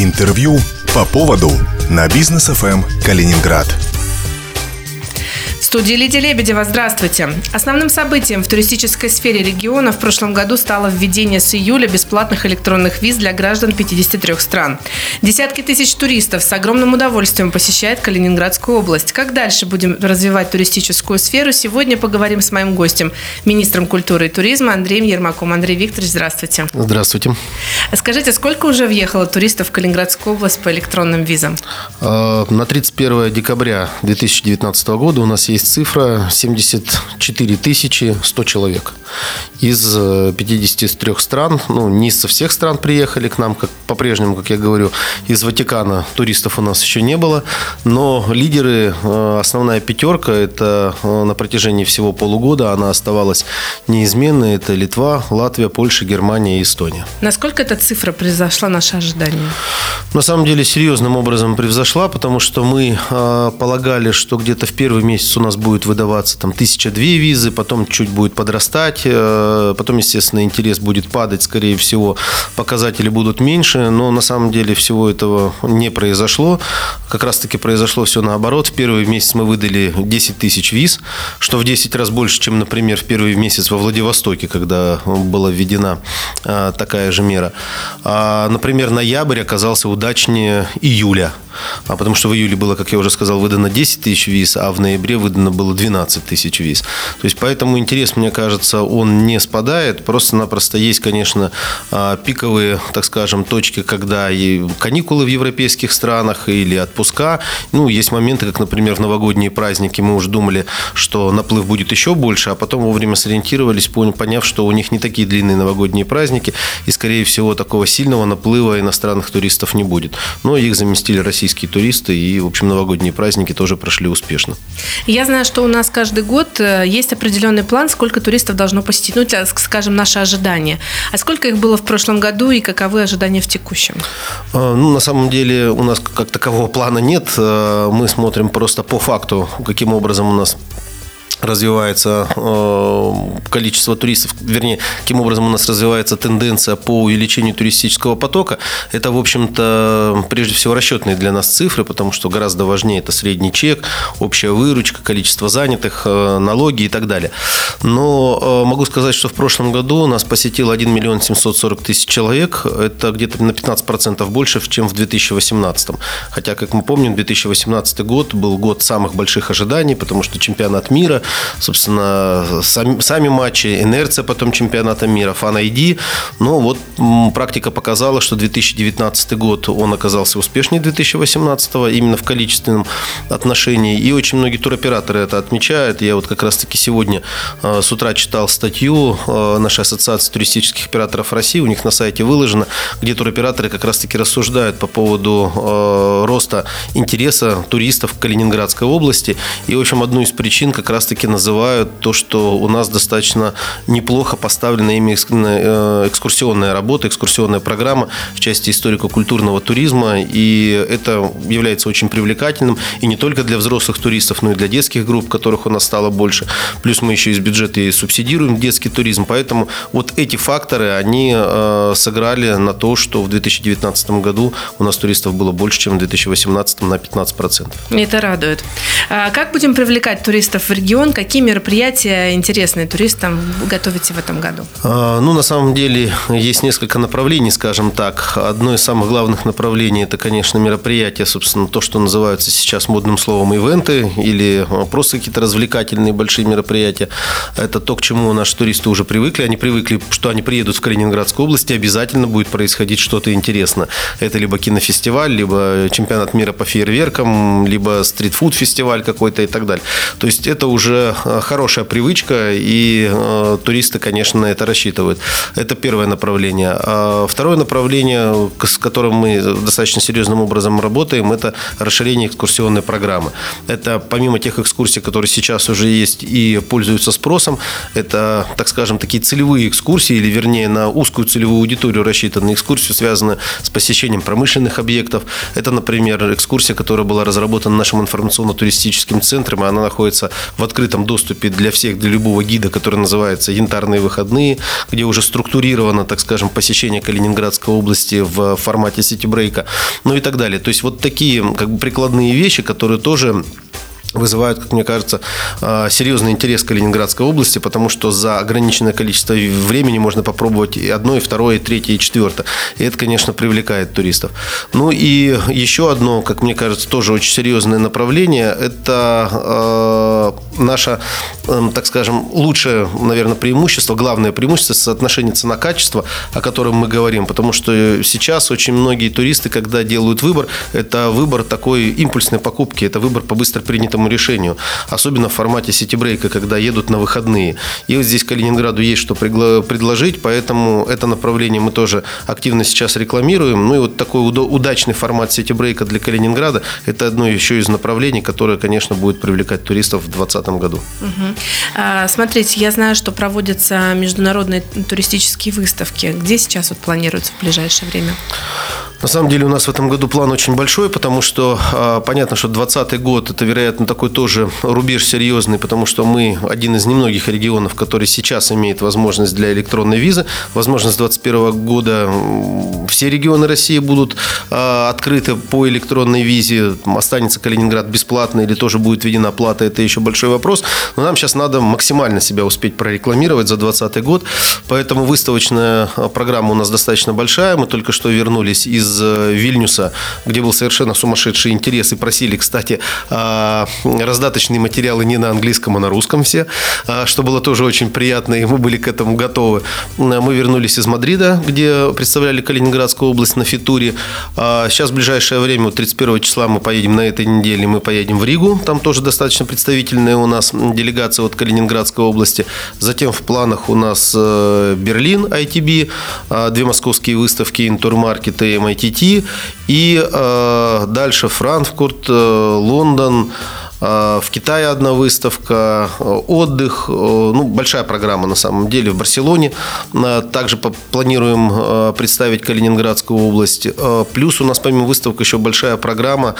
Интервью по поводу на бизнес ФМ Калининград студии Лидия Лебедева, здравствуйте. Основным событием в туристической сфере региона в прошлом году стало введение с июля бесплатных электронных виз для граждан 53 стран. Десятки тысяч туристов с огромным удовольствием посещают Калининградскую область. Как дальше будем развивать туристическую сферу, сегодня поговорим с моим гостем, министром культуры и туризма Андреем Ермаком. Андрей Викторович, здравствуйте. Здравствуйте. Скажите, сколько уже въехало туристов в Калининградскую область по электронным визам? А, на 31 декабря 2019 года у нас есть есть цифра 74 тысячи 100 человек. Из 53 э, стран, ну, не со всех стран приехали к нам, как по-прежнему, как я говорю, из Ватикана туристов у нас еще не было, но лидеры, э, основная пятерка, это э, на протяжении всего полугода она оставалась неизменной, это Литва, Латвия, Польша, Германия и Эстония. Насколько эта цифра превзошла наши ожидания? На самом деле серьезным образом превзошла, потому что мы полагали, что где-то в первый месяц у нас будет выдаваться там тысяча две визы, потом чуть будет подрастать, э, потом, естественно, интерес будет падать, скорее всего, показатели будут меньше, но на самом деле всего этого не произошло. Как раз-таки произошло все наоборот. В первый месяц мы выдали 10 тысяч виз, что в 10 раз больше, чем, например, в первый месяц во Владивостоке, когда была введена э, такая же мера. А, например, ноябрь оказался удачнее июля, а потому что в июле было, как я уже сказал, выдано 10 тысяч виз, а в ноябре выдано было 12 тысяч виз. То есть поэтому интерес, мне кажется, он не спадает. Просто-напросто есть, конечно, а, пиковые, так скажем, точки, когда и каникулы в европейских странах или отпуска. Ну, есть моменты, как, например, в новогодние праздники мы уже думали, что наплыв будет еще больше, а потом вовремя сориентировались, поняв, что у них не такие длинные новогодние праздники, и, скорее всего, такого сильного наплыва иностранных туристов не будет. Но их заместили российские туристы, и, в общем, новогодние праздники тоже прошли успешно. Я знаю, что у нас каждый год э, есть определенный план, сколько туристов должно посетить, ну, скажем, наши ожидания. А сколько их было в прошлом году и каковы ожидания в текущем? А, ну, на самом деле у нас как такового плана нет. Э, мы смотрим просто по факту, каким образом у нас развивается э, количество туристов, вернее, каким образом у нас развивается тенденция по увеличению туристического потока, это, в общем-то, прежде всего расчетные для нас цифры, потому что гораздо важнее это средний чек, общая выручка, количество занятых, э, налоги и так далее. Но э, могу сказать, что в прошлом году у нас посетило 1 миллион 740 тысяч человек, это где-то на 15% больше, чем в 2018. Хотя, как мы помним, 2018 год был год самых больших ожиданий, потому что чемпионат мира, собственно, сами, сами матчи, инерция потом чемпионата мира, фан ID. Но вот практика показала, что 2019 год, он оказался успешнее 2018 именно в количественном отношении. И очень многие туроператоры это отмечают. Я вот как раз-таки сегодня э, с утра читал статью э, нашей ассоциации туристических операторов России. У них на сайте выложено, где туроператоры как раз-таки рассуждают по поводу э, роста интереса туристов в Калининградской области. И, в общем, одну из причин как раз-таки все-таки называют то, что у нас достаточно неплохо поставлена ими э, экскурсионная работа, экскурсионная программа в части историко-культурного туризма. И это является очень привлекательным. И не только для взрослых туристов, но и для детских групп, которых у нас стало больше. Плюс мы еще из бюджета и субсидируем детский туризм. Поэтому вот эти факторы, они э, сыграли на то, что в 2019 году у нас туристов было больше, чем в 2018 на 15%. Это радует. А как будем привлекать туристов в регион? Регион. Какие мероприятия интересные туристам готовите в этом году? А, ну, на самом деле, есть несколько направлений, скажем так. Одно из самых главных направлений – это, конечно, мероприятия, собственно, то, что называются сейчас модным словом ивенты или просто какие-то развлекательные большие мероприятия. Это то, к чему наши туристы уже привыкли. Они привыкли, что они приедут в Калининградскую область, и обязательно будет происходить что-то интересное. Это либо кинофестиваль, либо чемпионат мира по фейерверкам, либо стритфуд-фестиваль какой-то и так далее. То есть это уже Э, хорошая привычка, и э, туристы, конечно, на это рассчитывают. Это первое направление. А второе направление, с которым мы достаточно серьезным образом работаем, это расширение экскурсионной программы. Это помимо тех экскурсий, которые сейчас уже есть и пользуются спросом, это, так скажем, такие целевые экскурсии, или вернее на узкую целевую аудиторию рассчитанные экскурсии, связанные с посещением промышленных объектов. Это, например, экскурсия, которая была разработана нашим информационно-туристическим туристическим центром, и она находится в открытом доступе для всех, для любого гида, который называется «Янтарные выходные», где уже структурировано, так скажем, посещение Калининградской области в формате сити-брейка, ну и так далее. То есть вот такие как бы прикладные вещи, которые тоже вызывают, как мне кажется, а, серьезный интерес Калининградской области, потому что за ограниченное количество времени можно попробовать и одно, и второе, и третье, и четвертое. И это, конечно, привлекает туристов. Ну и еще одно, как мне кажется, тоже очень серьезное направление – это э, наше, э, так скажем, лучшее, наверное, преимущество, главное преимущество – соотношение цена-качество, о котором мы говорим. Потому что сейчас очень многие туристы, когда делают выбор, это выбор такой импульсной покупки, это выбор по быстро принятому решению, особенно в формате сити-брейка, когда едут на выходные. И вот здесь Калининграду есть что предложить, поэтому это направление мы тоже активно сейчас рекламируем. Ну и вот такой удачный формат сити-брейка для Калининграда – это одно еще из направлений, которое, конечно, будет привлекать туристов в 2020 году. Угу. Смотрите, я знаю, что проводятся международные туристические выставки. Где сейчас вот планируется в ближайшее время? На самом деле у нас в этом году план очень большой, потому что а, понятно, что 2020 год это, вероятно, такой тоже рубеж серьезный, потому что мы один из немногих регионов, который сейчас имеет возможность для электронной визы. Возможно, с 2021 года все регионы России будут а, открыты по электронной визе. Останется Калининград бесплатно или тоже будет введена плата, это еще большой вопрос. Но нам сейчас надо максимально себя успеть прорекламировать за 2020 год. Поэтому выставочная программа у нас достаточно большая. Мы только что вернулись из э, Вильнюса, где был совершенно сумасшедший интерес, и просили, кстати, а, раздаточные материалы не на английском, а на русском все, а, что было тоже очень приятно, и мы были к этому готовы. Мы вернулись из Мадрида, где представляли Калининградскую область на Фитуре. А, сейчас в ближайшее время, 31 числа мы поедем на этой неделе, мы поедем в Ригу, там тоже достаточно представительная у нас делегация от Калининградской области. Затем в планах у нас э, Берлин, ITB, две московские выставки, Интурмаркет и MIT ITT, и э, дальше Франкфурт, э, Лондон, а, в Китае одна выставка, отдых, ну, большая программа на самом деле в Барселоне. Также планируем представить Калининградскую область. Плюс у нас помимо выставок еще большая программа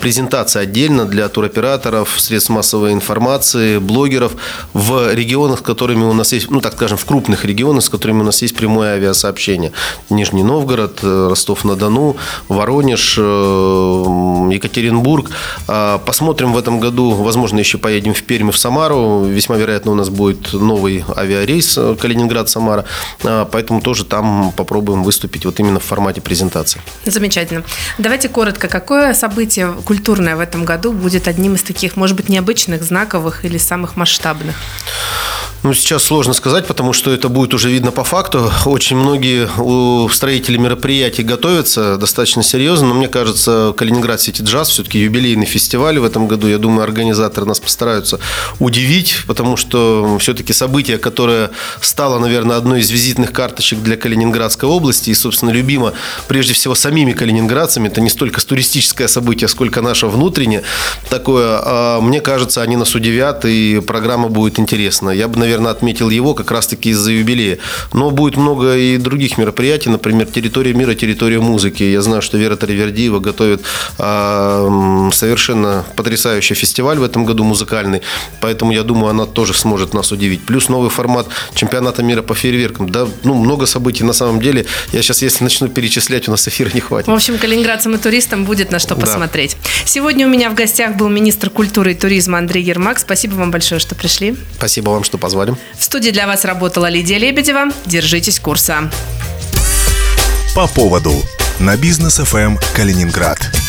презентация отдельно для туроператоров, средств массовой информации, блогеров в регионах, с которыми у нас есть, ну, так скажем, в крупных регионах, с которыми у нас есть прямое авиасообщение. Нижний Новгород, Ростов-на-Дону, Воронеж, э, Екатеринбург. Посмотрим в этом году, возможно, еще поедем в Пермь в Самару. Весьма вероятно, у нас будет новый авиарейс Калининград-Самара. А, поэтому тоже там попробуем выступить вот именно в формате презентации. Замечательно. Давайте коротко, какое событие культурное в этом году будет одним из таких, может быть, необычных, знаковых или самых масштабных? Ну, сейчас сложно сказать, потому что это будет уже видно по факту. Очень многие строители мероприятий готовятся достаточно серьезно, но мне кажется, Калининград Сити Джаз все-таки юбилейный фестиваль в этом году. Я думаю, организаторы нас постараются удивить, потому что все-таки событие, которое стало, наверное, одной из визитных карточек для Калининградской области и, собственно, любимо прежде всего самими калининградцами, это не столько туристическое событие, сколько наше внутреннее такое. А мне кажется, они нас удивят, и программа будет интересна. Я бы, наверное, наверное, отметил его как раз-таки из-за юбилея. Но будет много и других мероприятий, например, «Территория мира», «Территория музыки». Я знаю, что Вера Таривердиева готовит э, совершенно потрясающий фестиваль в этом году музыкальный, поэтому я думаю, она тоже сможет нас удивить. Плюс новый формат чемпионата мира по фейерверкам. Да, ну, много событий на самом деле. Я сейчас, если начну перечислять, у нас эфира не хватит. В общем, калининградцам и туристам будет на что посмотреть. Да. Сегодня у меня в гостях был министр культуры и туризма Андрей Ермак. Спасибо вам большое, что пришли. Спасибо вам, что позвали позвали. В студии для вас работала Лидия Лебедева. Держитесь курса. По поводу на бизнес ФМ Калининград.